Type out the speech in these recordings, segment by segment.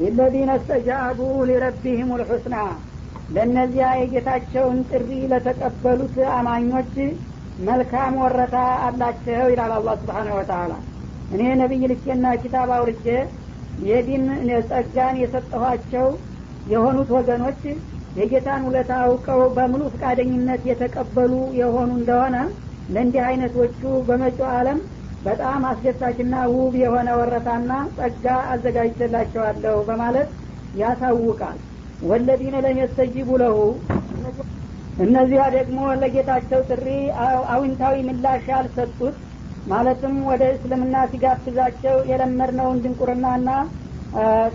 ሊለዚነ እስተጃቡ ሊረቢህም ልሑስና ለእነዚያ የጌታቸውን ጥሪ ለተቀበሉት አማኞች መልካም ወረታ አላቸው ይላል አላህ ስብሓነሁ ወተአላ እኔ ነቢይ ልኬና ኪታብ አውርጄ የዲን ጸጋን የሰጠኋቸው የሆኑት ወገኖች የጌታን ውለታ አውቀው በሙሉ ፈቃደኝነት የተቀበሉ የሆኑ እንደሆነ ለእንዲህ አይነቶቹ በመጪው ዓለም በጣም አስደሳችና ውብ የሆነ ወረታና ጸጋ አዘጋጅተላቸዋለሁ በማለት ያሳውቃል። ወለዲነ ለም የስተጂቡ ለሁ። እነዚያ ደግሞ ለጌታቸው ጥሪ አዊንታዊ ምላሽ ያልሰጡት ማለትም ወደ እስልምና ሲጋብዛቸው የለመድነውን ድንቁርናና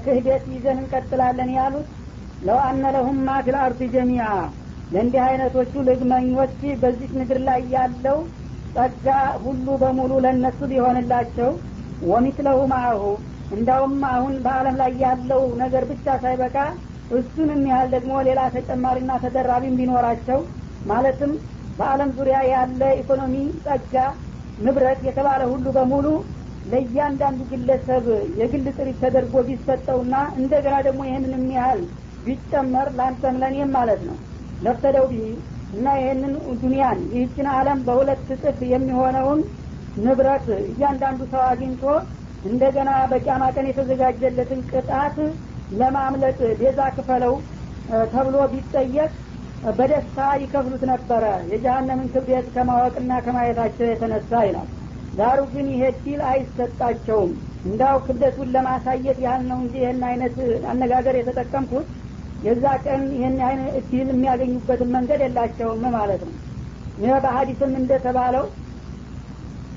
ክህደት ይዘን እንቀጥላለን ያሉት ለው አነ ለሁም ማ ፊል ጀሚዓ ለእንዲህ አይነቶቹ ልግመኞች በዚህ ምድር ላይ ያለው ጸጋ ሁሉ በሙሉ ለእነሱ ሊሆንላቸው ወሚትለሁ ማአሁ። እንዳውም አሁን በአለም ላይ ያለው ነገር ብቻ ሳይበቃ እሱንም ያህል ደግሞ ሌላ ተጨማሪና ተደራቢም ቢኖራቸው ማለትም በአለም ዙሪያ ያለ ኢኮኖሚ ጸጋ ንብረት የተባለ ሁሉ በሙሉ ለእያንዳንዱ ግለሰብ የግል ጥሪት ተደርጎ ቢሰጠውና እንደገና ደግሞ ይህንን የሚያህል ቢጨመር ለአንተም ለእኔም ማለት ነው። لافتدوا به እና ይህንን ዱኒያን ይህችን አለም በሁለት እጥፍ የሚሆነውን ንብረት እያንዳንዱ ሰው አግኝቶ እንደገና በቂያማ ቀን የተዘጋጀለትን ቅጣት ለማምለጥ ቤዛ ክፈለው ተብሎ ቢጠየቅ በደስታ ይከፍሉት ነበረ። የጀሀነምን ክብደት ከማወቅና ከማየታቸው የተነሳ ይላል። ዳሩ ግን ይሄ ዲል አይሰጣቸውም። እንዳው ክብደቱን ለማሳየት ያህል ነው እንጂ ይህን አይነት አነጋገር የተጠቀምኩት የዛ ቀን ይህን አይነት እድል የሚያገኙበትን መንገድ የላቸውም ማለት ነው። ይህ በሀዲስም እንደተባለው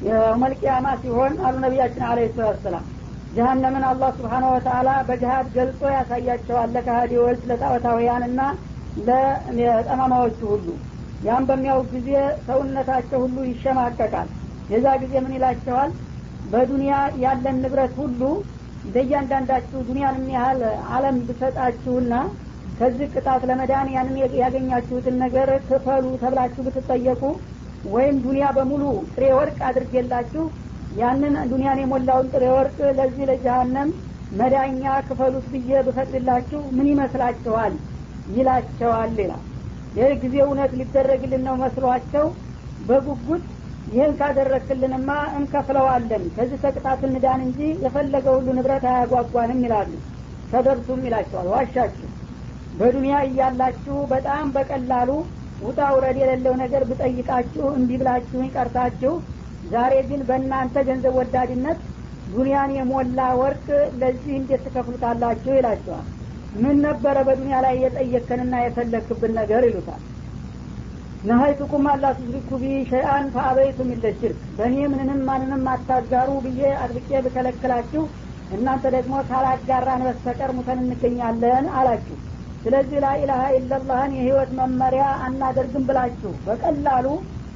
የመልቅያማ ሲሆን አሉ ነቢያችን አለ ሰላት ሰላም ጀሀነምን አላህ ስብሓነ ወተአላ በጅሀድ ገልጾ ያሳያቸዋል ለካሃዲዎች ለጣዖታውያንና ለጠማማዎቹ ሁሉ። ያም በሚያው ጊዜ ሰውነታቸው ሁሉ ይሸማቀቃል። የዛ ጊዜ ምን ይላቸዋል? በዱንያ ያለን ንብረት ሁሉ በእያንዳንዳችሁ ዱንያን ያህል አለም ብሰጣችሁና ከዚህ ቅጣት ለመዳን ያንን ያገኛችሁትን ነገር ክፈሉ ተብላችሁ ብትጠየቁ ወይም ዱንያ በሙሉ ጥሬ ወርቅ አድርጌላችሁ ያንን ዱንያን የሞላውን ጥሬ ወርቅ ለዚህ ለጀሀነም መዳኛ ክፈሉት ብዬ ብፈቅድላችሁ ምን ይመስላችኋል? ይላቸዋል ይላል። ይህ ጊዜ እውነት ሊደረግልን ነው መስሏቸው በጉጉት ይህን ካደረክልንማ እንከፍለዋለን። ከዚህ ተቅጣት እንዳን እንጂ የፈለገ ሁሉ ንብረት አያጓጓንም ይላሉ። ተደርሱም ይላቸዋል። ዋሻችሁ በዱንያ እያላችሁ በጣም በቀላሉ ውጣ ውረድ የሌለው ነገር ብጠይቃችሁ እንዲህ ብላችሁ ይቀርታችሁ። ዛሬ ግን በእናንተ ገንዘብ ወዳድነት ዱንያን የሞላ ወርቅ ለዚህ እንዴት ትከፍሉታላችሁ ይላቸዋል። ምን ነበረ በዱንያ ላይ የጠየከንና የፈለክብን ነገር ይሉታል። نهيتكم ألا تشركوا بي شيئا فأبيتم إلا الشرك። በእኔ ምንንም ማንንም አታጋሩ ብዬ አጥብቄ ብከለክላችሁ እናንተ ደግሞ ካላጋራን በስተቀር ሙተን እንገኛለን አላችሁ ስለዚህ ላኢላሀ ኢለላህን የህይወት መመሪያ አናደርግም ብላችሁ በቀላሉ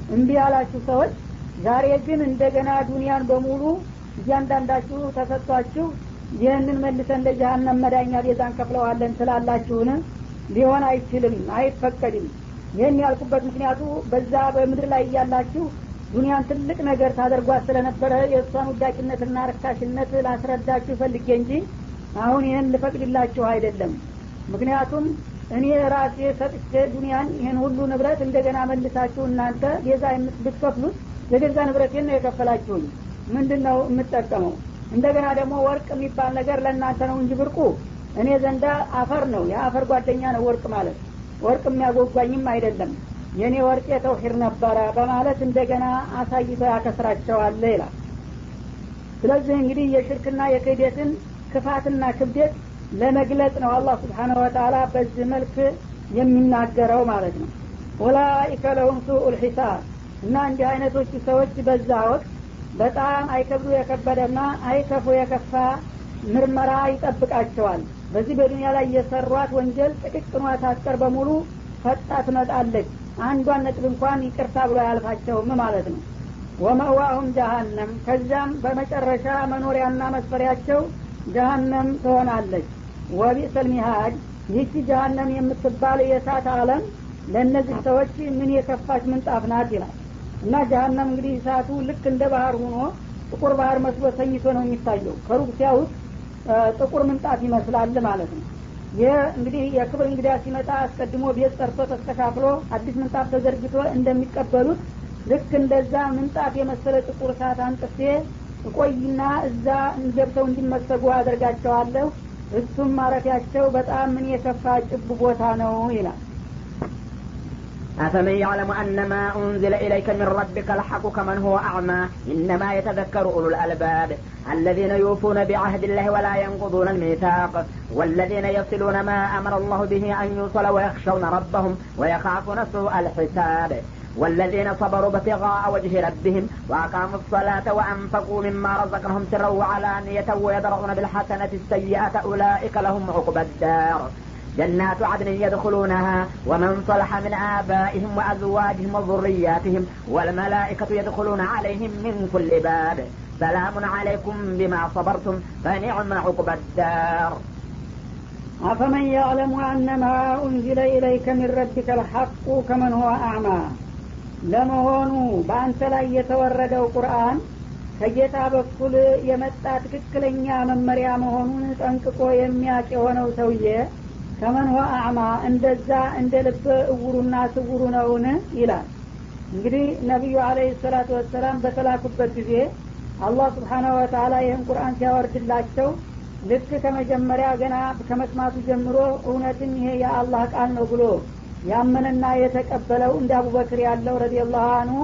እምቢ ያላችሁ ሰዎች ዛሬ ግን እንደገና ዱንያን በሙሉ እያንዳንዳችሁ ተሰጥቷችሁ ይህንን መልሰን ለጀሀነም መዳኛ ቤዛ እንከፍለዋለን ስላላችሁን ሊሆን አይችልም አይፈቀድም። ይህን ያልኩበት ምክንያቱ በዛ በምድር ላይ እያላችሁ ዱንያን ትልቅ ነገር ታደርጓት ስለነበረ የእሷን ውዳቂነትና ርካሽነት ላስረዳችሁ ፈልጌ እንጂ አሁን ይህን ልፈቅድላችሁ አይደለም ምክንያቱም እኔ ራሴ ሰጥቼ ዱንያን ይህን ሁሉ ንብረት እንደገና መልሳችሁ እናንተ ቤዛ ብትከፍሉት የገዛ ንብረቴን ነው የከፈላችሁኝ። ምንድን ነው የምጠቀመው? እንደገና ደግሞ ወርቅ የሚባል ነገር ለእናንተ ነው እንጂ ብርቁ። እኔ ዘንዳ አፈር ነው። የአፈር ጓደኛ ነው ወርቅ ማለት። ወርቅ የሚያጓጓኝም አይደለም። የእኔ ወርቅ የተውሂር ነበረ በማለት እንደገና አሳይቶ ያከስራቸዋለ ይላል። ስለዚህ እንግዲህ የሽርክና የክህደትን ክፋትና ክብደት ለመግለጽ ነው አላህ ስብሓነሁ ወተአላ በዚህ መልክ የሚናገረው ማለት ነው። ኡላኢከ ለሁም ሱኡ ልሒሳብ እና እንዲህ አይነቶቹ ሰዎች በዛ ወቅት በጣም አይከብዱ የከበደና አይከፉ የከፋ ምርመራ ይጠብቃቸዋል። በዚህ በዱንያ ላይ የሰሯት ወንጀል ጥቅቅኗ ታስቀር በሙሉ ፈጣ ትመጣለች። አንዷን ነጥብ እንኳን ይቅርታ ብሎ አያልፋቸውም ማለት ነው። ወመዋሁም ጀሀነም ከዚያም በመጨረሻ መኖሪያና መስፈሪያቸው ጀሀነም ትሆናለች ወቢሰል ሚሃድ ይህቺ ጀሀነም የምትባል የእሳት አለም ለእነዚህ ሰዎች ምን የከፋች ምንጣፍ ናት ይላል። እና ጀሀነም እንግዲህ እሳቱ ልክ እንደ ባህር ሆኖ ጥቁር ባህር መስሎ ተኝቶ ነው የሚታየው። ከሩቅ ሲያዩት ጥቁር ምንጣፍ ይመስላል ማለት ነው። ይህ እንግዲህ የክብር እንግዳ ሲመጣ አስቀድሞ ቤት ጠርቶ ተስተካክሎ አዲስ ምንጣፍ ተዘርግቶ እንደሚቀበሉት ልክ እንደዛ ምንጣፍ የመሰለ ጥቁር ሰዓት አንጥፌ እቆይና እዛ ገብተው እንዲመሰጉ አደርጋቸዋለሁ እሱም ማረፊያቸው በጣም ምን የከፋ ጭብ ቦታ ነው ይላል أفمن يعلم أن ما أنزل إليك من ربك الحق كمن هو أعمى إنما يتذكر أولو الألباب الذين يوفون بعهد الله ولا ينقضون الميثاق والذين يصلون ما أمر الله به أن يوصل ويخشون ربهم ويخافون سوء الحساب والذين صبروا ابتغاء وجه ربهم وأقاموا الصلاة وأنفقوا مما رزقناهم سرا وعلانية ويدرؤون بالحسنة السيئة أولئك لهم عقبى الدار. جنات عدن يدخلونها ومن صلح من آبائهم وأزواجهم وذرياتهم والملائكة يدخلون عليهم من كل باب. سلام عليكم بما صبرتم فنعم عقبى الدار. أفمن يعلم أن ما أنزل إليك من ربك الحق كمن هو أعمى؟ ለመሆኑ በአንተ ላይ የተወረደው ቁርአን ከጌታ በኩል የመጣ ትክክለኛ መመሪያ መሆኑን ጠንቅቆ የሚያቅ የሆነው ሰውዬ ከመን ሆ አዕማ እንደዛ እንደ ልብ እውሩና ስውሩ ነውን? ይላል። እንግዲህ ነቢዩ አለህ ሰላቱ ወሰላም በተላኩበት ጊዜ አላህ ስብሓናሁ ወተላ ይህን ቁርአን ሲያወርድላቸው ልክ ከመጀመሪያ ገና ከመስማቱ ጀምሮ እውነትም ይሄ የአላህ ቃል ነው ብሎ ያመነና የተቀበለው እንደ አቡበክር ያለው ረዲየላሁ አንሁ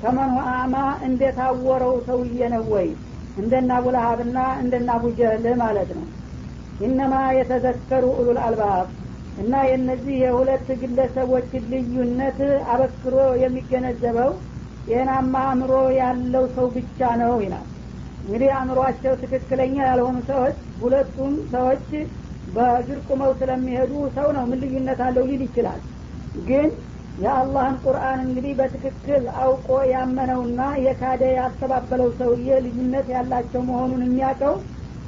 ከመን አዕማ እንደታወረው ሰውዬ ነው ወይ? እንደና አቡለሀብና እንደና አቡጀህል ማለት ነው። ኢነማ የተዘከሩ ኡሉል አልባብ እና የእነዚህ የሁለት ግለሰቦች ልዩነት አበክሮ የሚገነዘበው ጤናማ አእምሮ ያለው ሰው ብቻ ነው ይላል። እንግዲህ አእምሯቸው ትክክለኛ ያልሆኑ ሰዎች ሁለቱም ሰዎች በእግር ቁመው ስለሚሄዱ ሰው ነው። ምን ልዩነት አለው ሊል ይችላል ግን የአላህን ቁርአን እንግዲህ በትክክል አውቆ ያመነውና የካደ ያስተባበለው ሰውዬ ልዩነት ያላቸው መሆኑን የሚያውቀው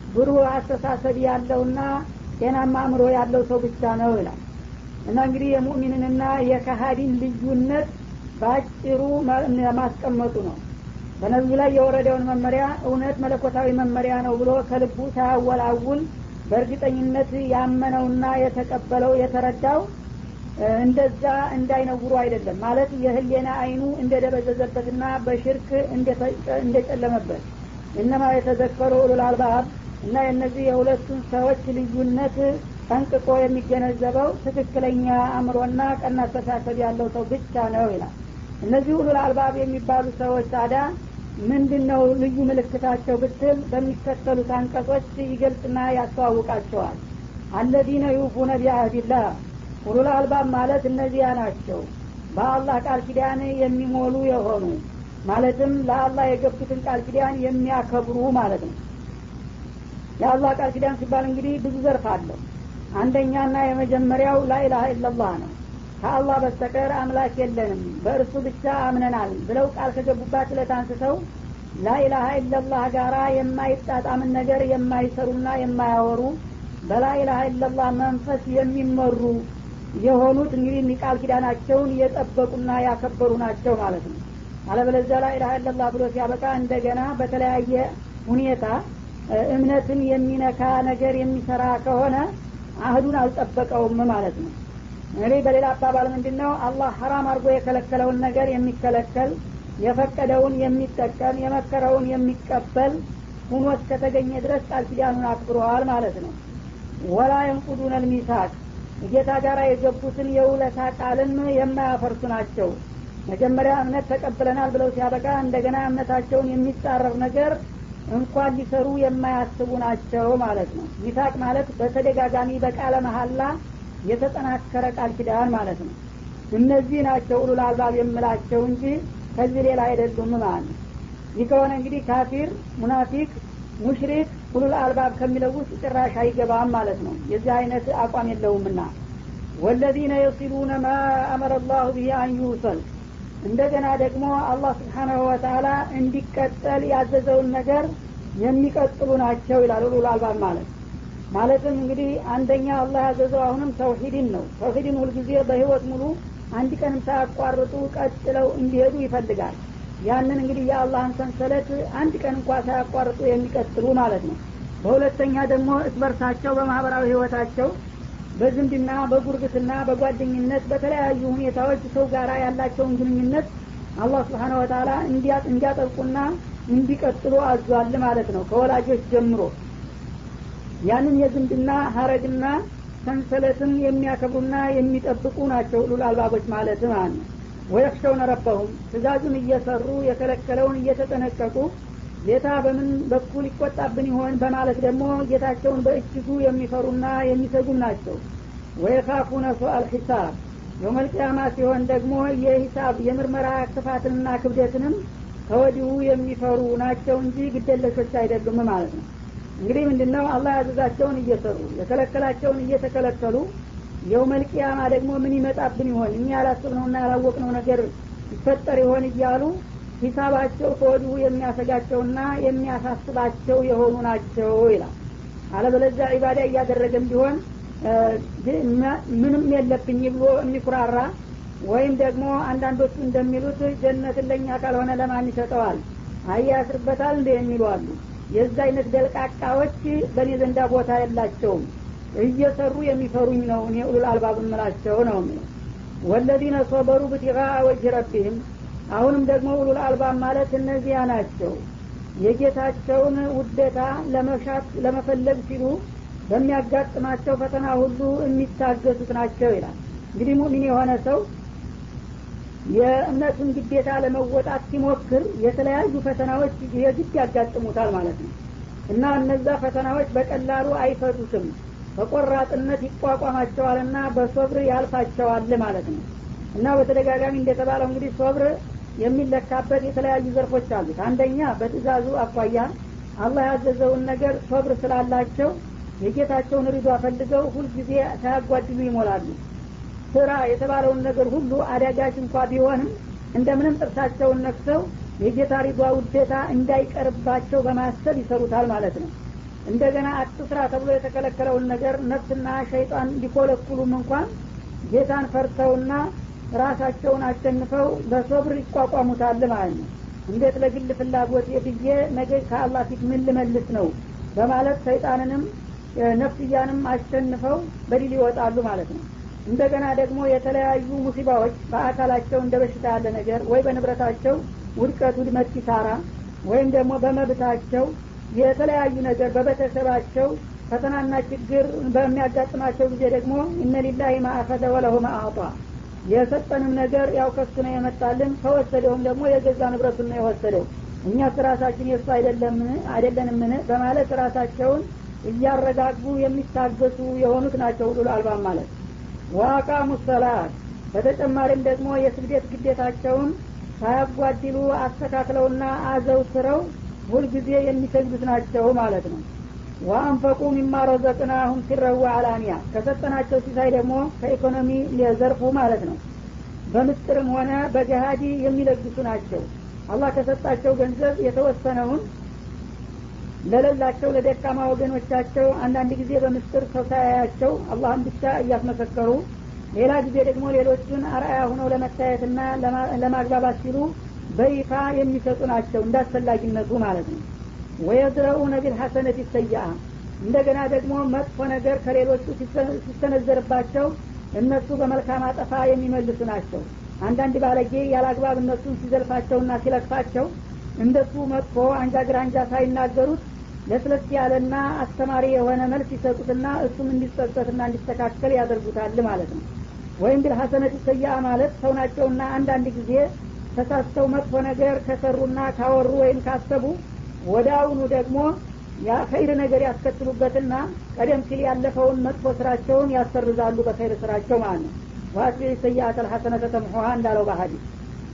ብሩህ አስተሳሰብ ያለውና ጤናማ አእምሮ ያለው ሰው ብቻ ነው ይላል። እና እንግዲህ የሙእሚንንና የካሃዲን ልዩነት በአጭሩ ማስቀመጡ ነው። በነቢዩ ላይ የወረደውን መመሪያ እውነት መለኮታዊ መመሪያ ነው ብሎ ከልቡ ሳያወላውል በእርግጠኝነት ያመነውና የተቀበለው የተረዳው እንደዛ እንዳይነውሩ አይደለም። ማለት የህሌና አይኑ እንደደበዘዘበትና በሽርክ እንደጨለመበት እነማ የተዘከሩ ኡሉል እና የእነዚህ የሁለቱን ሰዎች ልዩነት ጠንቅቆ የሚገነዘበው ትክክለኛ አእምሮና ቀና አስተሳሰብ ያለው ሰው ብቻ ነው ይላል። እነዚህ ኡሉል አልባብ የሚባሉ ሰዎች ታዲያ ምንድን ነው ልዩ ምልክታቸው ብትል በሚከተሉት አንቀጾች ይገልጽና ያስተዋውቃቸዋል። አለዚነ ዩፉነ ቢአህዲላህ ኡሉል አልባብ ማለት እነዚያ ናቸው። በአላህ ቃል ኪዳን የሚሞሉ የሆኑ ማለትም ለአላህ የገቡትን ቃል ኪዳን የሚያከብሩ ማለት ነው። የአላህ ቃል ኪዳን ሲባል እንግዲህ ብዙ ዘርፍ አለው። አንደኛና የመጀመሪያው ላኢላሀ ኢላላህ ነው። ከአላህ በስተቀር አምላክ የለንም በእርሱ ብቻ አምነናል ብለው ቃል ከገቡባት እለት አንስተው ላኢላሀ ኢላላህ ጋራ የማይጣጣምን ነገር የማይሰሩና የማያወሩ በላኢላሀ ኢላላህ መንፈስ የሚመሩ የሆኑት እንግዲህ ቃል ኪዳናቸውን የጠበቁና ያከበሩ ናቸው ማለት ነው። አለበለዚያ ላኢላሀ ኢላላህ ብሎ ሲያበቃ እንደገና በተለያየ ሁኔታ እምነትን የሚነካ ነገር የሚሰራ ከሆነ አህዱን አልጠበቀውም ማለት ነው። እንግዲህ በሌላ አባባል ምንድን ነው አላህ ሀራም አድርጎ የከለከለውን ነገር የሚከለከል የፈቀደውን የሚጠቀም የመከረውን የሚቀበል ሁኖ እስከተገኘ ድረስ ቃል ኪዳኑን አክብረዋል ማለት ነው። ወላ የንቁዱን ልሚሳቅ ጌታ ጋር የገቡትን የውለታ ቃልን የማያፈርሱ ናቸው። መጀመሪያ እምነት ተቀብለናል ብለው ሲያበቃ እንደገና እምነታቸውን የሚጻረር ነገር እንኳን ሊሰሩ የማያስቡ ናቸው ማለት ነው። ሚሳቅ ማለት በተደጋጋሚ በቃለ መሀላ የተጠናከረ ቃል ኪዳን ማለት ነው። እነዚህ ናቸው ኡሉል አልባብ የምላቸው እንጂ ከዚህ ሌላ አይደሉም ማለት ነው። ይህ ከሆነ እንግዲህ ካፊር ሙናፊቅ ሙሽሪክ ኡሉል አልባብ ከሚለው ውስጥ ጭራሽ አይገባም ማለት ነው። የዚህ አይነት አቋም የለውምና። ወለዚነ የሲሉነ ማ አመረ ላሁ ብሂ አን እንደገና ደግሞ አላህ ስብሓናሁ ወተላ እንዲቀጠል ያዘዘውን ነገር የሚቀጥሉ ናቸው ይላል ኡሉል አልባብ ማለት። ማለትም እንግዲህ አንደኛ አላህ ያዘዘው አሁንም ተውሂድን ነው። ተውሂድን ሁልጊዜ በህይወት ሙሉ አንድ ቀንም ሳያቋርጡ ቀጥለው እንዲሄዱ ይፈልጋል ያንን እንግዲህ የአላህን ሰንሰለት አንድ ቀን እንኳ ሳያቋርጡ የሚቀጥሉ ማለት ነው። በሁለተኛ ደግሞ እስበርሳቸው በማህበራዊ ህይወታቸው በዝምድና በጉርብትና በጓደኝነት በተለያዩ ሁኔታዎች ሰው ጋር ያላቸውን ግንኙነት አላህ ስብሓነ ወተላ እንዲያጠብቁና እንዲቀጥሉ አዟል ማለት ነው ከወላጆች ጀምሮ። ያንን የዝምድና ሀረግና ሰንሰለትን የሚያከብሩና የሚጠብቁ ናቸው ሉል አልባቦች ማለት ማለት ነው ወየክሸውነ ረበሁም ትእዛዙን እየሰሩ የከለከለውን እየተጠነቀቁ ጌታ በምን በኩል ይቆጣብን ይሆን በማለት ደግሞ ጌታቸውን በእጅጉ የሚፈሩና የሚሰጉም ናቸው። ወየካፉነ ሱአል ሒሳብ። የውመልቅያማ ሲሆን ደግሞ የሂሳብ የምርመራ ክፋትንና ክብደትንም ከወዲሁ የሚፈሩ ናቸው እንጂ ግደለሾች አይደሉም ማለት ነው። እንግዲህ ምንድነው? አላህ ያዘዛቸውን እየሰሩ የከለከላቸውን እየተከለከሉ የውመልቅያማ ደግሞ ምን ይመጣብን ይሆን? እኛ ያላስብነውና ያላወቅነው ነገር ይፈጠር ይሆን እያሉ ሂሳባቸው ከወዲሁ የሚያሰጋቸውና የሚያሳስባቸው የሆኑ ናቸው ይላል። አለበለዚያ ዒባዳ እያደረገም ቢሆን ምንም የለብኝ ብሎ የሚኩራራ ወይም ደግሞ አንዳንዶቹ እንደሚሉት ጀነትን ለእኛ ካልሆነ ለማን ይሰጠዋል? አያ ያስርበታል እንደ የሚሉ አሉ። የዛ አይነት ደልቃቃዎች በእኔ ዘንዳ ቦታ የላቸውም እየሰሩ የሚፈሩኝ ነው። እኔ ኡሉል አልባብ ምላቸው ነው የሚለው። ወለዚነ ሶበሩ ብቲቃ ወጅ ረቢህም አሁንም ደግሞ ኡሉል አልባብ ማለት እነዚያ ናቸው። የጌታቸውን ውደታ ለመሻት ለመፈለግ ሲሉ በሚያጋጥማቸው ፈተና ሁሉ የሚታገሱት ናቸው ይላል። እንግዲህ ሙሚን የሆነ ሰው የእምነቱን ግዴታ ለመወጣት ሲሞክር የተለያዩ ፈተናዎች የግድ ያጋጥሙታል ማለት ነው። እና እነዛ ፈተናዎች በቀላሉ አይፈቱትም በቆራጥነት ይቋቋማቸዋልና በሶብር ያልፋቸዋል ማለት ነው። እና በተደጋጋሚ እንደተባለው እንግዲህ ሶብር የሚለካበት የተለያዩ ዘርፎች አሉት። አንደኛ በትእዛዙ አኳያ አላህ ያዘዘውን ነገር ሶብር ስላላቸው የጌታቸውን ሪዷ ፈልገው ሁልጊዜ ሳያጓድሉ ይሞላሉ። ስራ የተባለውን ነገር ሁሉ አዳጋች እንኳ ቢሆንም እንደምንም ጥርሳቸውን ነክሰው የጌታ ሪዷ ውዴታ እንዳይቀርባቸው በማሰብ ይሰሩታል ማለት ነው እንደገና አትስራ ተብሎ የተከለከለውን ነገር ነፍስና ሸይጣን ሊኮለኩሉም እንኳን ጌታን ፈርተውና ራሳቸውን አሸንፈው በሶብር ይቋቋሙታል ማለት ነው። እንዴት ለግል ፍላጎት ብዬ ነገ ከአላህ ፊት ምን ልመልስ ነው? በማለት ሰይጣንንም ነፍስያንም አሸንፈው በድል ይወጣሉ ማለት ነው። እንደገና ደግሞ የተለያዩ ሙሲባዎች በአካላቸው እንደ በሽታ ያለ ነገር ወይ በንብረታቸው ውድቀት ውድመት ኪሳራ ወይም ደግሞ በመብታቸው የተለያዩ ነገር በቤተሰባቸው ፈተናና ችግር በሚያጋጥማቸው ጊዜ ደግሞ እነ ሊላሂ ወለሁ ማአጧ የሰጠንም ነገር ያው ከሱ ነው የመጣልን። ከወሰደውም ደግሞ የገዛ ንብረቱን ነው የወሰደው። እኛስ ራሳችን የእሱ አይደለንምን? በማለት ራሳቸውን እያረጋጉ የሚታገሱ የሆኑት ናቸው ሉል አልባም ማለት። ዋቃሙ ሰላት። በተጨማሪም ደግሞ የስግደት ግዴታቸውን ሳያጓድሉ አስተካክለውና አዘውትረው ሁልጊዜ የሚሰግዱት ናቸው ማለት ነው። ወአንፈቁ ሚማ ረዘቅናሁም ሲረዋ አላንያ ከሰጠናቸው ሲሳይ ደግሞ ከኢኮኖሚ የዘርፉ ማለት ነው። በምስጥርም ሆነ በገሃዲ የሚለግሱ ናቸው። አላህ ከሰጣቸው ገንዘብ የተወሰነውን ለሌላቸው ለደካማ ወገኖቻቸው አንዳንድ ጊዜ በምስጥር ሰው አላህን ብቻ እያስመሰከሩ ሌላ ጊዜ ደግሞ ሌሎቹን አርአያ ሁነው ለመታየትና ለማግባባት ሲሉ በይፋ የሚሰጡ ናቸው እንዳስፈላጊነቱ ማለት ነው። ወየድረኡነ ቢልሐሰነት ይሰያ እንደገና ደግሞ መጥፎ ነገር ከሌሎቹ ሲሰነዘርባቸው እነሱ በመልካም አጠፋ የሚመልሱ ናቸው። አንዳንድ ባለጌ ያላግባብ እነሱን ሲዘልፋቸውና ሲለቅፋቸው እንደሱ መጥፎ አንጃ ግራንጃ ሳይናገሩት ለስለስ ያለና አስተማሪ የሆነ መልስ ይሰጡትና እሱም እንዲጸጸትና እንዲስተካከል ያደርጉታል ማለት ነው። ወይም ቢል ሀሰነት ሰያ ማለት ሰው ናቸውና አንዳንድ ጊዜ ተሳስተው መጥፎ ነገር ከሰሩና ካወሩ ወይም ካሰቡ ወደ አሁኑ ደግሞ ኸይር ነገር ያስከትሉበትና ቀደም ሲል ያለፈውን መጥፎ ስራቸውን ያሰርዛሉ በኸይር ስራቸው ማለት ነው። وأتبع السيئة الحسنة تمحها እንዳለው በሀዲስ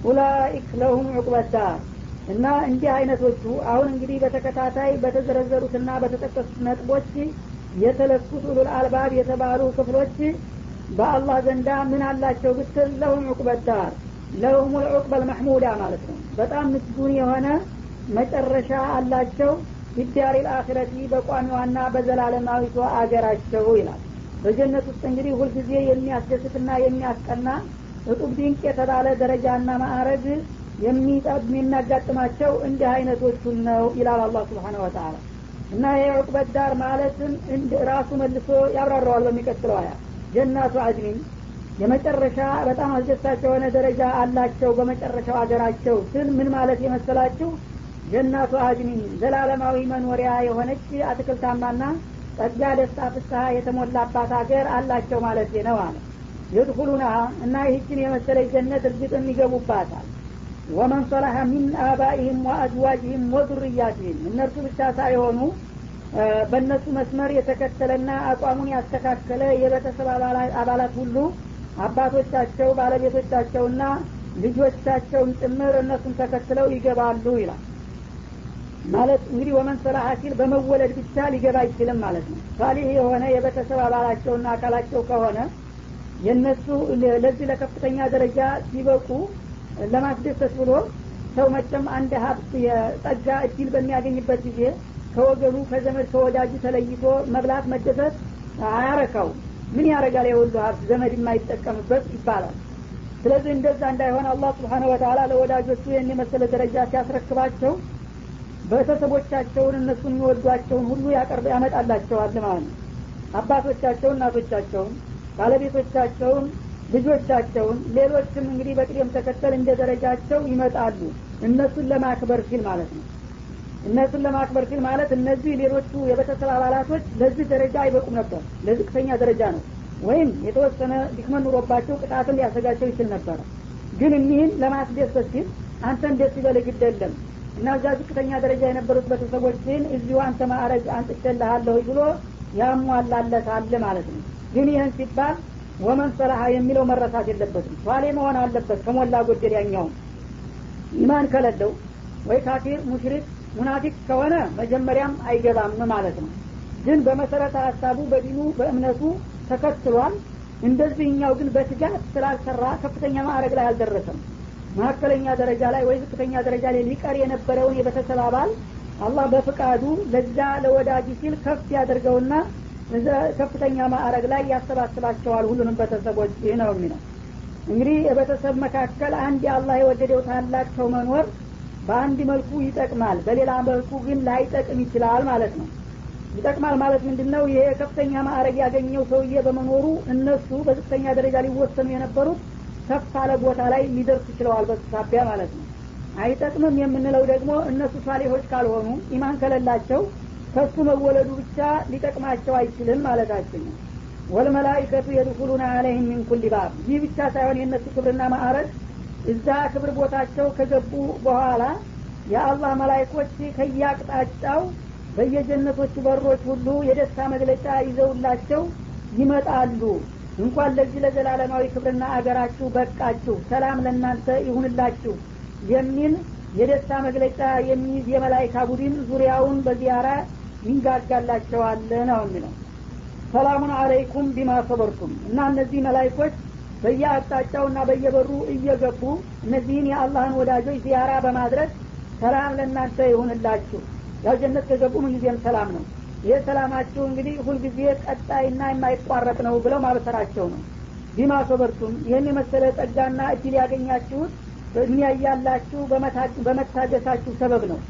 أولئك لهم عقبى الدار እና እንዲህ አይነቶቹ አሁን እንግዲህ በተከታታይ በተዘረዘሩትና በተጠቀሱት ነጥቦች የተለኩት أولو الألباب የተባሉ ክፍሎች በአላህ ዘንዳ ምን አላቸው ብትል لهم عقبى الدار ለሁም ልዑቅበል መሕሙዳ ማለት ነው። በጣም ምስጉን የሆነ መጨረሻ አላቸው። ቢዳሪ ልአክረቲ በቋሚዋና በዘላለማዊቷ አገራቸው ይላል። በጀነት ውስጥ እንግዲህ ሁልጊዜ የሚያስደስትና የሚያስቀና እጡብ ድንቅ የተባለ ደረጃና ማዕረግ የሚያጋጥማቸው እንዲህ አይነቶቹን ነው ይላል አላህ ስብሓን ወተላ እና የዑቅበት ዳር ማለትም ራሱ መልሶ ያብራራዋል በሚቀጥለው አያ። ጀናቱ አድኒን የመጨረሻ በጣም አስደሳች የሆነ ደረጃ አላቸው በመጨረሻው ሀገራቸው ስል ምን ማለት የመሰላችሁ? ጀናቱ አድኒን ዘላለማዊ መኖሪያ የሆነች አትክልታማና ጸጋ ደስታ ፍስሀ የተሞላባት ሀገር አላቸው ማለት ነው አለ። የድኩሉና እና ይህችን የመሰለች ጀነት እርግጥም ይገቡባታል። ወመን ሰላሐ ሚን አባኢህም ወአዝዋጅህም ወዙርያትህም እነርሱ ብቻ ሳይሆኑ በእነሱ መስመር የተከተለና አቋሙን ያስተካከለ የቤተሰብ አባላት ሁሉ አባቶቻቸው ባለቤቶቻቸውና ልጆቻቸውን ጭምር እነሱን ተከትለው ይገባሉ ይላል። ማለት እንግዲህ ወመን ሰላሐ ሲል በመወለድ ብቻ ሊገባ አይችልም ማለት ነው። ሳሊህ የሆነ የቤተሰብ አባላቸውና አካላቸው ከሆነ የእነሱ ለዚህ ለከፍተኛ ደረጃ ሲበቁ ለማስደሰት ብሎ ሰው መቸም አንድ ሀብት የጸጋ እድል በሚያገኝበት ጊዜ ከወገኑ ከዘመድ ከወዳጁ ተለይቶ መብላት መደሰት አያረካው ምን ያረጋል የሁሉ ሀብት ዘመድ የማይጠቀምበት ይባላል። ስለዚህ እንደዛ እንዳይሆን አላህ ስብሓነ ወተላ ለወዳጆቹ ይህን የመሰለ ደረጃ ሲያስረክባቸው ቤተሰቦቻቸውን እነሱን የሚወዷቸውን ሁሉ ያቀርብ ያመጣላቸዋል ማለት ነው። አባቶቻቸውን እናቶቻቸውን ባለቤቶቻቸውን ልጆቻቸውን ሌሎችም እንግዲህ በቅደም ተከተል እንደ ደረጃቸው ይመጣሉ። እነሱን ለማክበር ሲል ማለት ነው እነሱን ለማክበር ሲል ማለት እነዚህ ሌሎቹ የቤተሰብ አባላቶች ለዚህ ደረጃ አይበቁም ነበር። ለዝቅተኛ ደረጃ ነው። ወይም የተወሰነ ድክመት ኑሮባቸው ቅጣትን ሊያሰጋቸው ይችል ነበረ ግን እኒህን ለማስደሰት ሲል አንተን ደስ ይበልህ ግድ የለም እና እዛ ዝቅተኛ ደረጃ የነበሩት ቤተሰቦችን እዚሁ አንተ ማዕረግ አንጥቼልሃለሁ ብሎ ያሟላለታል ማለት ነው። ግን ይህን ሲባል ወመን ሰላሀ የሚለው መረሳት የለበትም። ሷሌ መሆን አለበት ከሞላ ጎደል ያኛውም ኢማን ከሌለው ወይ ካፊር ሙሽሪክ ሙናፊቅ ከሆነ መጀመሪያም አይገባም ማለት ነው። ግን በመሰረተ ሀሳቡ በዲኑ በእምነቱ ተከትሏል። እንደዚህኛው ግን በትጋት ስላልሰራ ከፍተኛ ማዕረግ ላይ አልደረሰም። መካከለኛ ደረጃ ላይ ወይ ዝቅተኛ ደረጃ ላይ ሊቀር የነበረውን የቤተሰብ አባል አላህ በፍቃዱ ለዛ ለወዳጅ ሲል ከፍ ያደርገውና ከፍተኛ ማዕረግ ላይ ያሰባስባቸዋል ሁሉንም ቤተሰቦች። ይህ ነው የሚለው። እንግዲህ የቤተሰብ መካከል አንድ የአላህ የወደደው ታላቅ ሰው መኖር በአንድ መልኩ ይጠቅማል በሌላ መልኩ ግን ላይጠቅም ይችላል ማለት ነው። ይጠቅማል ማለት ምንድን ነው ይሄ ከፍተኛ ማዕረግ ያገኘው ሰውዬ በመኖሩ እነሱ በዝቅተኛ ደረጃ ሊወሰኑ የነበሩት ከፍ አለ ቦታ ላይ ሊደርሱ ችለዋል በሱ ማለት ነው። አይጠቅምም የምንለው ደግሞ እነሱ ሳሌሆች ካልሆኑ ኢማን ከሌላቸው ከሱ መወለዱ ብቻ ሊጠቅማቸው አይችልም ማለታችን ነው። ወልመላይከቱ የድኩሉና አለይህም ሚን ኩል ባብ። ይህ ብቻ ሳይሆን የእነሱ ክብርና ማዕረግ እዛ ክብር ቦታቸው ከገቡ በኋላ የአላህ መላይኮች ከያቅጣጫው በየጀነቶቹ በሮች ሁሉ የደስታ መግለጫ ይዘውላቸው ይመጣሉ። እንኳን ለዚህ ለዘላለማዊ ክብርና አገራችሁ በቃችሁ ሰላም ለእናንተ ይሁንላችሁ የሚል የደስታ መግለጫ የሚይዝ የመላይካ ቡድን ዙሪያውን በዚያራ ይንጋጋላቸዋል ነው የሚለው። ሰላሙን አለይኩም ቢማ ሰበርቱም። እና እነዚህ መላይኮች በየአቅጣጫው እና በየበሩ እየገቡ እነዚህን የአላህን ወዳጆች ዚያራ በማድረግ ሰላም ለእናንተ ይሁንላችሁ። ያው ጀነት ከገቡ ምንጊዜም ሰላም ነው። ይህ ሰላማችሁ እንግዲህ ሁልጊዜ ቀጣይና የማይቋረጥ ነው ብለው ማበሰራቸው ነው። ቢማ ሰበርቱም ይህን የመሰለ ጸጋና እድል ያገኛችሁት በዱኒያ እያላችሁ በመታገሳችሁ ሰበብ ነው።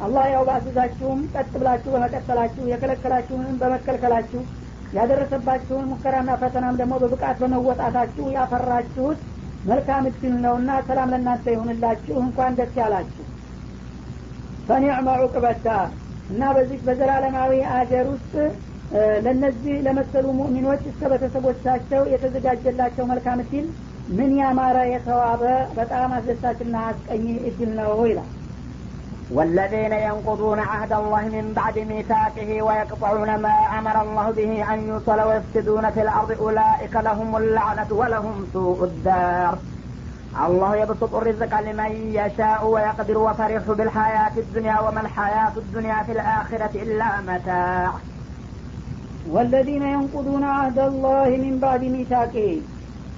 አላህ ያው ባስዛችሁም ቀጥ ብላችሁ በመቀጠላችሁ የከለከላችሁንም በመከልከላችሁ ያደረሰባችሁን ሙከራና ፈተናም ደግሞ በብቃት በመወጣታችሁ ያፈራችሁት መልካም እድል ነውና ሰላም ለእናንተ ይሁንላችሁ። እንኳን ደስ ያላችሁ። ፈኒዕመ ዑቅበታ እና በዚህ በዘላለማዊ አገር ውስጥ ለነዚህ ለመሰሉ ሙእሚኖች እስከ ቤተሰቦቻቸው የተዘጋጀላቸው መልካም እድል ምን ያማረ የተዋበ በጣም አስደሳችና አስቀኝ እድል ነው ይላል والذين ينقضون عهد الله من بعد ميثاقه ويقطعون ما أمر الله به أن يوصل ويفسدون في الأرض أولئك لهم اللعنة ولهم سوء الدار الله يبسط الرزق لمن يشاء ويقدر وفرح بالحياة الدنيا وما الحياة الدنيا في الآخرة إلا متاع والذين ينقضون عهد الله من بعد ميثاقه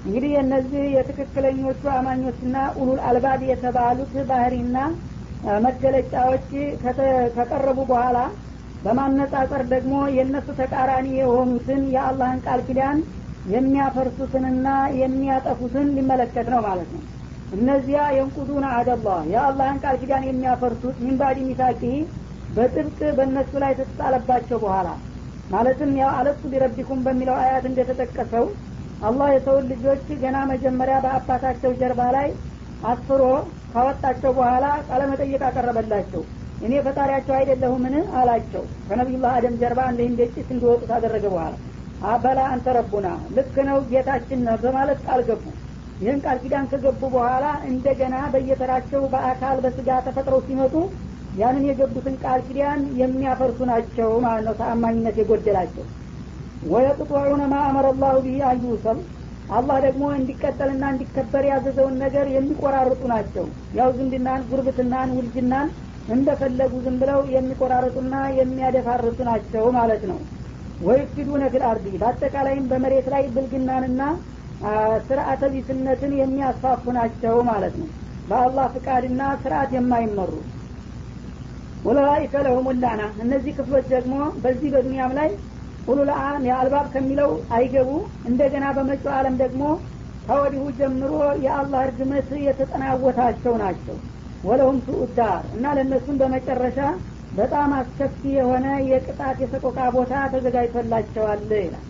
እንግዲህ እነዚህ የትክክለኞቹ አማኞችና ኡሉል አልባብ የተባሉት ባህሪና መገለጫዎች ከቀረቡ በኋላ በማነጻጸር ደግሞ የእነሱ ተቃራኒ የሆኑትን የአላህን ቃል ኪዳን የሚያፈርሱትንና የሚያጠፉትን ሊመለከት ነው ማለት ነው። እነዚያ የንቁዱን አደላህ የአላህን ቃል ኪዳን የሚያፈርሱት ሚንባዲ ሚሳቂ በጥብቅ በእነሱ ላይ ተጣለባቸው በኋላ ማለትም ያው አለሱ ቢረቢኩም በሚለው አያት እንደተጠቀሰው አላህ የሰውን ልጆች ገና መጀመሪያ በአባታቸው ጀርባ ላይ አስፍሮ ካወጣቸው በኋላ ቃለመጠየቅ አቀረበላቸው። እኔ ፈጣሪያቸው አይደለሁምን? አላቸው። ከነቢዩላህ አደም ጀርባ እንደ ጭስ እንዲወጡ ታደረገ በኋላ አበላ አንተ ረቡና ልክ ነው ጌታችን ነው በማለት ቃል ገቡ። ይህን ቃል ኪዳን ከገቡ በኋላ እንደገና በየተራቸው በአካል በስጋ ተፈጥረው ሲመጡ ያንን የገቡትን ቃል ኪዳን የሚያፈርሱ ናቸው ማለት ነው። ተአማኝነት የጎደላቸው። ወየቅጥዑነ ማ አመረ ላሁ ብሂ አዩሰል አላህ ደግሞ እንዲቀጠልና እንዲከበር ያዘዘውን ነገር የሚቆራርጡ ናቸው። ያው ዝምድናን ጉርብትናን ውልጅናን እንደፈለጉ ዝም ብለው የሚቆራርጡና የሚያደፋርሱ ናቸው ማለት ነው። ወይፍሲዱነ ፊል በአጠቃላይም በመሬት ላይ ብልግናንና ስርአተ ቢስነትን የሚያስፋፉ ናቸው ማለት ነው። በአላህ ፍቃድና ስርአት የማይመሩ ኡላይከ ለሁም ላና እነዚህ ክፍሎች ደግሞ በዚህ በዱንያም ላይ ኡሉልአም የአልባብ ከሚለው አይገቡ። እንደገና በመጪው አለም ደግሞ ከወዲሁ ጀምሮ የአላህ እርግመት የተጠናወታቸው ናቸው። ወለሁም ሱኡዳር እና ለእነሱም በመጨረሻ በጣም አስከፊ የሆነ የቅጣት የሰቆቃ ቦታ ተዘጋጅቶላቸዋል ይላል።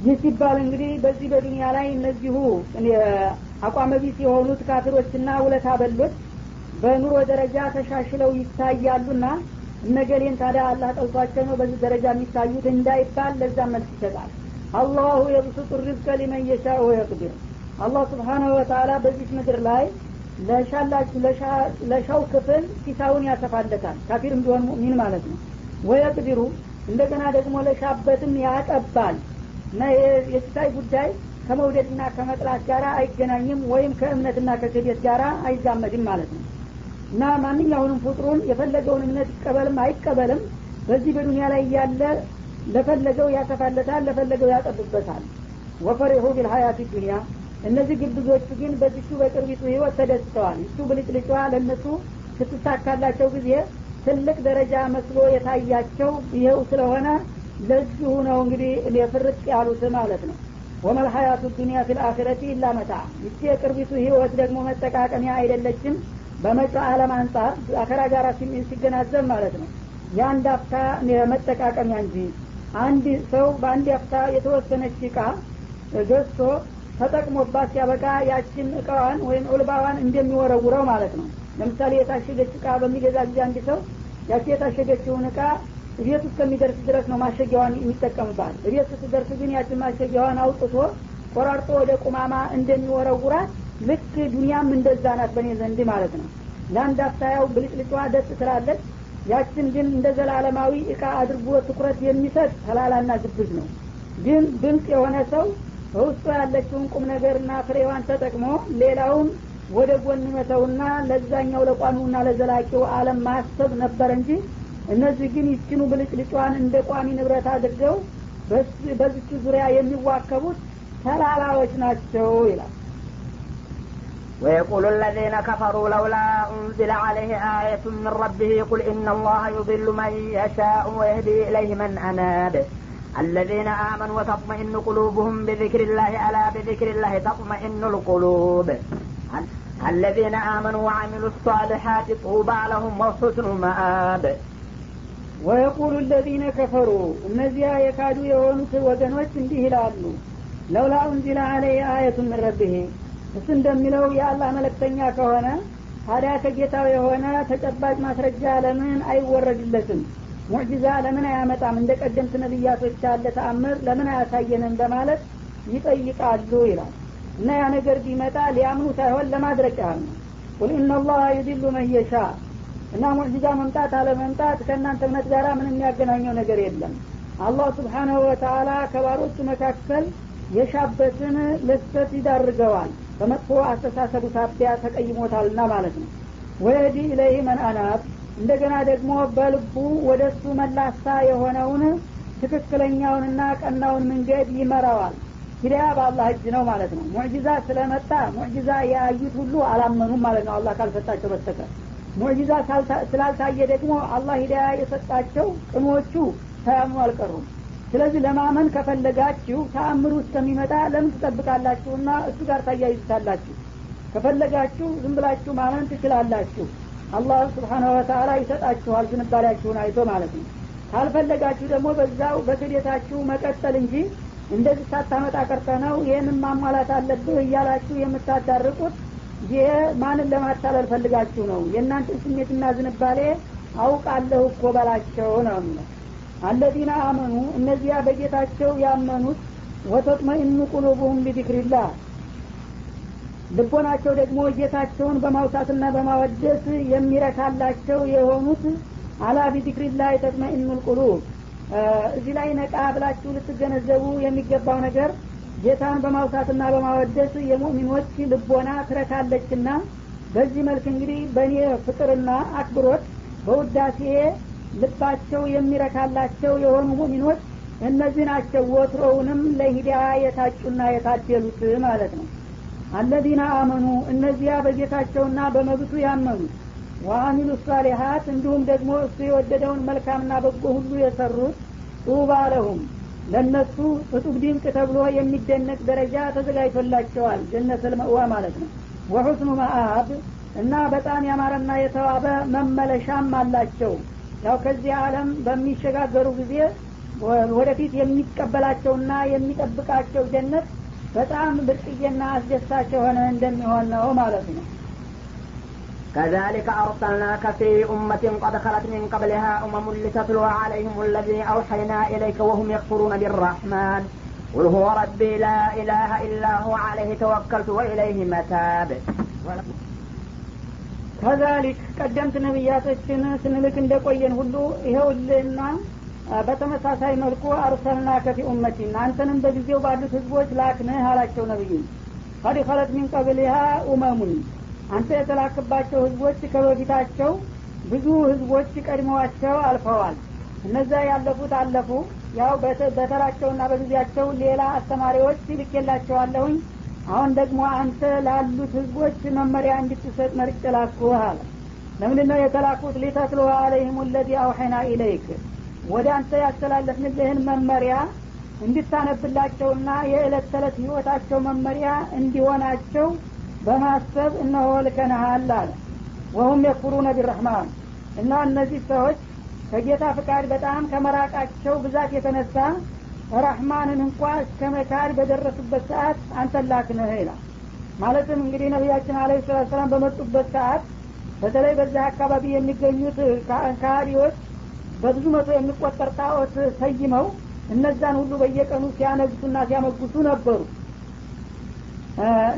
ይህ ሲባል እንግዲህ በዚህ በዱንያ ላይ እነዚሁ አቋመቢስ የሆኑት ካፊሮችና ውለታ በሎች በኑሮ ደረጃ ተሻሽለው ይታያሉና እነገሌን ታዲያ አላህ ጠልቷቸው ነው በዚህ ደረጃ የሚታዩት? እንዳይባል ለዛ መልስ ይሰጣል። አላሁ የብሱጡ ሪዝቀ ሊመን የሻኡ ወየቅድር። አላህ ስብሓናሁ ወተላ በዚህ ምድር ላይ ለሻው ክፍል ሲሳውን ያሰፋለታል። ካፊርም ቢሆን ሙእሚን ማለት ነው። ወየቅድሩ እንደገና ደግሞ ለሻበትም ያጠባል። እና የሲሳይ ጉዳይ ከመውደድና ከመጥላት ጋር አይገናኝም ወይም ከእምነትና ከክህደት ጋር አይዛመድም ማለት ነው እና ማንኛውንም ፍጡሩን የፈለገውን እምነት ይቀበልም አይቀበልም በዚህ በዱንያ ላይ ያለ ለፈለገው ያሰፋለታል ለፈለገው ያጠብበታል። ወፈሪሁ ቢልሀያት ዱኒያ እነዚህ ግብዞቹ ግን በዚቹ በቅርቢቱ ህይወት ተደስተዋል። እሱ ብልጭልጫ ለእነሱ ስትሳካላቸው ጊዜ ትልቅ ደረጃ መስሎ የታያቸው ይኸው ስለሆነ ለዚሁ ነው እንግዲህ የፍርጥ ያሉት ማለት ነው። ወመል ሀያቱ ዱኒያ ፊል አኺረቲ ኢላ መታ። ይቺ የቅርቢቱ ህይወት ደግሞ መጠቃቀሚያ አይደለችም በመጪው ዓለም አንጻር አከራ ጋር ሲገናዘብ ማለት ነው። የአንድ አፍታ መጠቃቀሚያ እንጂ አንድ ሰው በአንድ አፍታ የተወሰነች እቃ ገዝቶ ተጠቅሞባት ሲያበቃ ያችን እቃዋን ወይም ዑልባዋን እንደሚወረውረው ማለት ነው። ለምሳሌ የታሸገች እቃ በሚገዛ ጊዜ አንድ ሰው ያቺ የታሸገችውን እቃ ቤት እስከሚደርስ ድረስ ነው ማሸጊያዋን የሚጠቀምባት። ቤት ስትደርስ ግን ያችን ማሸጊያዋን አውጥቶ ቆራርጦ ወደ ቁማማ እንደሚወረውራት ልክ ዱኒያም እንደዛ ናት በእኔ ዘንድ ማለት ነው። ለአንድ አፍታያው ብልጭልጫ ደስ ትላለች። ያችን ግን እንደ ዘላለማዊ እቃ አድርጎ ትኩረት የሚሰጥ ተላላና ግብዝ ነው። ግን ብልጥ የሆነ ሰው በውስጡ ያለችውን ቁም ነገርና ፍሬዋን ተጠቅሞ ሌላውን ወደ ጎን መተውና ለዛኛው ለቋሚውና ለዘላቂው አለም ማሰብ ነበር እንጂ እነዚህ ግን ይችኑ ብልጭልጫዋን እንደ ቋሚ ንብረት አድርገው በዚቹ ዙሪያ የሚዋከቡት ተላላዎች ናቸው ይላል ويقول الذين كفروا لولا أنزل عليه آية من ربه قل إن الله يضل من يشاء ويهدي إليه من أناب الذين آمنوا وتطمئن قلوبهم بذكر الله ألا بذكر الله تطمئن القلوب الذين آمنوا وعملوا الصالحات طوبى لهم وحسن مآب ወየቁሉ ለዚነ ከፈሩ እነዚያ የካዱ የሆኑት ወገኖች እንዲህ ይላሉ ለውላ ኡንዚለ አለይ አየቱ ምን ረብሄ እሱ እንደሚለው የአላህ መለክተኛ ከሆነ ታዲያ ከጌታው የሆነ ተጨባጭ ማስረጃ ለምን አይወረድለትም? ሙዕጂዛ ለምን አያመጣም? እንደ ቀደምት ነቢያቶች ያለ ተአምር ለምን አያሳየንም? በማለት ይጠይቃሉ ይላል። እና ያ ነገር ቢመጣ ሊያምኑ ሳይሆን ለማድረግ ያህል ነው። ቁል ኢናላህ ዩዲሉ መን እና ሙዕጂዛ መምጣት አለመምጣት ከእናንተ እምነት ጋር ምንም የሚያገናኘው ነገር የለም። አላህ ስብሓናሁ ወተአላ ከባሮቹ መካከል የሻበትን ለስተት ይዳርገዋል በመጥፎ አስተሳሰቡ ሳቢያ ተቀይሞታልና ማለት ነው። ወየዲ ኢለይህ መን አናብ እንደገና ደግሞ በልቡ ወደ እሱ መላሳ የሆነውን ትክክለኛውንና ቀናውን መንገድ ይመራዋል። ሂዳያ በአላህ እጅ ነው ማለት ነው። ሙዕጂዛ ስለመጣ ሙዕጂዛ ያዩት ሁሉ አላመኑም ማለት ነው። አላህ ካልሰጣቸው በስተቀር ሙዕጂዛ ስላልታየ ደግሞ አላህ ሂዳያ የሰጣቸው ቅኖቹ ሳያምኑ አልቀሩም ስለዚህ ለማመን ከፈለጋችሁ ተአምሩ እስከሚመጣ ለምን ትጠብቃላችሁና እሱ ጋር ታያይዙታላችሁ ከፈለጋችሁ ዝም ብላችሁ ማመን ትችላላችሁ። አላህ ስብሓናሁ ወተላ ይሰጣችኋል ዝንባሌያችሁን አይቶ ማለት ነው። ካልፈለጋችሁ ደግሞ በዛው በክዴታችሁ መቀጠል እንጂ እንደዚህ ሳታመጣ ቀርተ ነው ይህንን ማሟላት አለብህ እያላችሁ የምታዳርቁት ይህ ማንን ለማታለል ፈልጋችሁ ነው? የእናንተ ስሜትና ዝንባሌ አውቃለሁ እኮ በላቸው ነው አለዚነ አመኑ እነዚያ በጌታቸው ያመኑት ወተጥመኢኑ ቁሉቡሁም ቢዚክሪላህ ልቦናቸው ደግሞ ጌታቸውን በማውሳትና በማወደስ የሚረካላቸው የሆኑት አላ ቢዚክሪላህ ተጥመኢኑ ልቁሉብ እዚህ ላይ ነቃ ብላችሁ ልትገነዘቡ የሚገባው ነገር ጌታን በማውሳትና በማወደስ የሙእሚኖች ልቦና ትረካለችና በዚህ መልክ እንግዲህ በእኔ ፍቅርና አክብሮት በውዳሴ ልባቸው የሚረካላቸው የሆኑ ሙሚኖች እነዚህ ናቸው። ወትሮውንም ለሂዳያ የታጩና የታደሉት ማለት ነው። አለዚነ አመኑ እነዚያ በጌታቸውና በመብቱ ያመኑ። ወአሚሉ ሳሊሀት እንዲሁም ደግሞ እሱ የወደደውን መልካምና በጎ ሁሉ የሰሩት ጡባ ለሁም። ለእነሱ እጡብ ድንቅ ተብሎ የሚደነቅ ደረጃ ተዘጋጅቶላቸዋል። ጀነት ልመእዋ ማለት ነው። ወሑስኑ መአብ እና በጣም ያማረና የተዋበ መመለሻም አላቸው ያው ከዚህ ዓለም በሚሸጋገሩ ጊዜ ወደፊት የሚቀበላቸውና የሚጠብቃቸው ጀነት በጣም ብርቅዬና አስደሳች የሆነ እንደሚሆን ነው ማለት ነው كذلك أرسلناك في أمة قد خلت من قبلها أمم لتتلو عليهم الذي أوحينا إليك وهم يكفرون بالرحمن قل هو ربي لا إله إلا هو عليه توكلت وإليه متاب ከዛሊክ ቀደምት ነቢያቶችን ስንልክ እንደቆየን ሁሉ ይኸውልና በተመሳሳይ መልኩ አርሰልና ከፊ ኡመቲን አንተንም በጊዜው ባሉት ህዝቦች ላክንህ አላቸው ነቢዩ ቀድ ኸለት ሚን ቀብሊሃ ኡመሙን አንተ የተላክባቸው ህዝቦች ከበፊታቸው ብዙ ህዝቦች ቀድመዋቸው አልፈዋል። እነዛ ያለፉት አለፉ። ያው በተራቸውና በጊዜያቸው ሌላ አስተማሪዎች ልኬላቸዋለሁኝ አሁን ደግሞ አንተ ላሉት ህዝቦች መመሪያ እንድትሰጥ መርጭ ላኩህ አለ። ለምንድን ነው የተላኩት? ሊተትሎ አለይህም ለዚ አውሐና ኢለይክ። ወደ አንተ ያስተላለፍንልህን መመሪያ እንድታነብላቸውና የዕለት ተዕለት ህይወታቸው መመሪያ እንዲሆናቸው በማሰብ እነሆ ልከነሃል አለ። ወሁም የኩሩነ ቢረህማን እና እነዚህ ሰዎች ከጌታ ፍቃድ በጣም ከመራቃቸው ብዛት የተነሳ ረህማንን እንኳ እስከ መካድ በደረሱበት ሰዓት አንተላክንህ ይላል። ማለትም እንግዲህ ነቢያችን አለ ሰላት ሰላም በመጡበት ሰዓት በተለይ በዚህ አካባቢ የሚገኙት ካህዲዎች በብዙ መቶ የሚቆጠር ጣዖት ሰይመው እነዛን ሁሉ በየቀኑ ሲያነግሱና ሲያመጉሱ ነበሩ።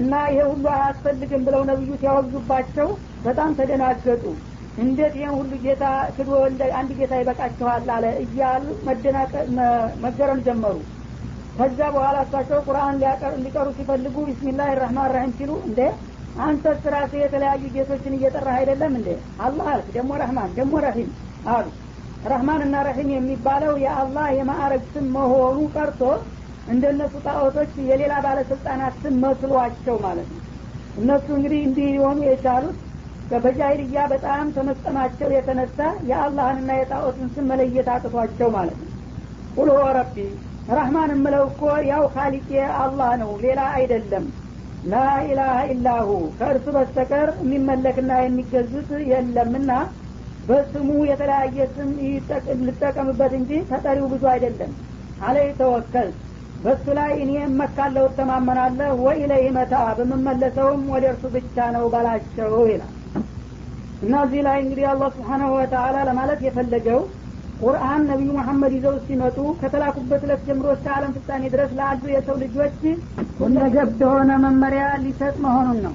እና ይሄ ሁሉ አያስፈልግም ብለው ነብዩ ሲያወግዙባቸው በጣም ተደናገጡ እንዴት ይህን ሁሉ ጌታ ክዶ አንድ ጌታ ይበቃችኋል አለ እያሉ መገረም ጀመሩ። ከዛ በኋላ እሳቸው ቁርአን ሊቀሩ ሲፈልጉ ቢስሚላህ ራህማን ራሂም ሲሉ እንዴ አንተ ስራሴ የተለያዩ ጌቶችን እየጠራህ አይደለም እንዴ? አላህ አልክ። ደግሞ ረህማን ደግሞ ረሂም አሉ። ረህማን እና ረሂም የሚባለው የአላህ የማዕረግ ስም መሆኑ ቀርቶ እንደነሱ ጣዖቶች የሌላ ባለስልጣናት ስም መስሏቸው ማለት ነው። እነሱ እንግዲህ እንዲህ ሊሆኑ የቻሉት በጃይልያ በጣም ተመስጠማቸው የተነሳ የአላህንና የጣዖትን ስም መለየት አቅቷቸው ማለት ነው። ቁል ረቢ ረህማን እምለው እኮ ያው ካሊቄ አላህ ነው ሌላ አይደለም። ላኢላሀ ኢላሁ ከእርሱ በስተቀር የሚመለክና የሚገዙት የለምና በስሙ የተለያየ ስም ልጠቀምበት እንጂ ተጠሪው ብዙ አይደለም። አለይ ተወከል በሱ ላይ እኔ እመካለሁ እተማመናለሁ ወኢለይህ መታ በምመለሰውም ወደ እርሱ ብቻ ነው በላቸው ይላል እና እዚህ ላይ እንግዲህ አላህ ስብሓናሁ ወተአላ ለማለት የፈለገው ቁርአን ነቢዩ መሐመድ ይዘው ሲመጡ ከተላኩበት ዕለት ጀምሮ እስከ አለም ፍጻሜ ድረስ ለአሉ የሰው ልጆች ሁለገብ የሆነ መመሪያ ሊሰጥ መሆኑን ነው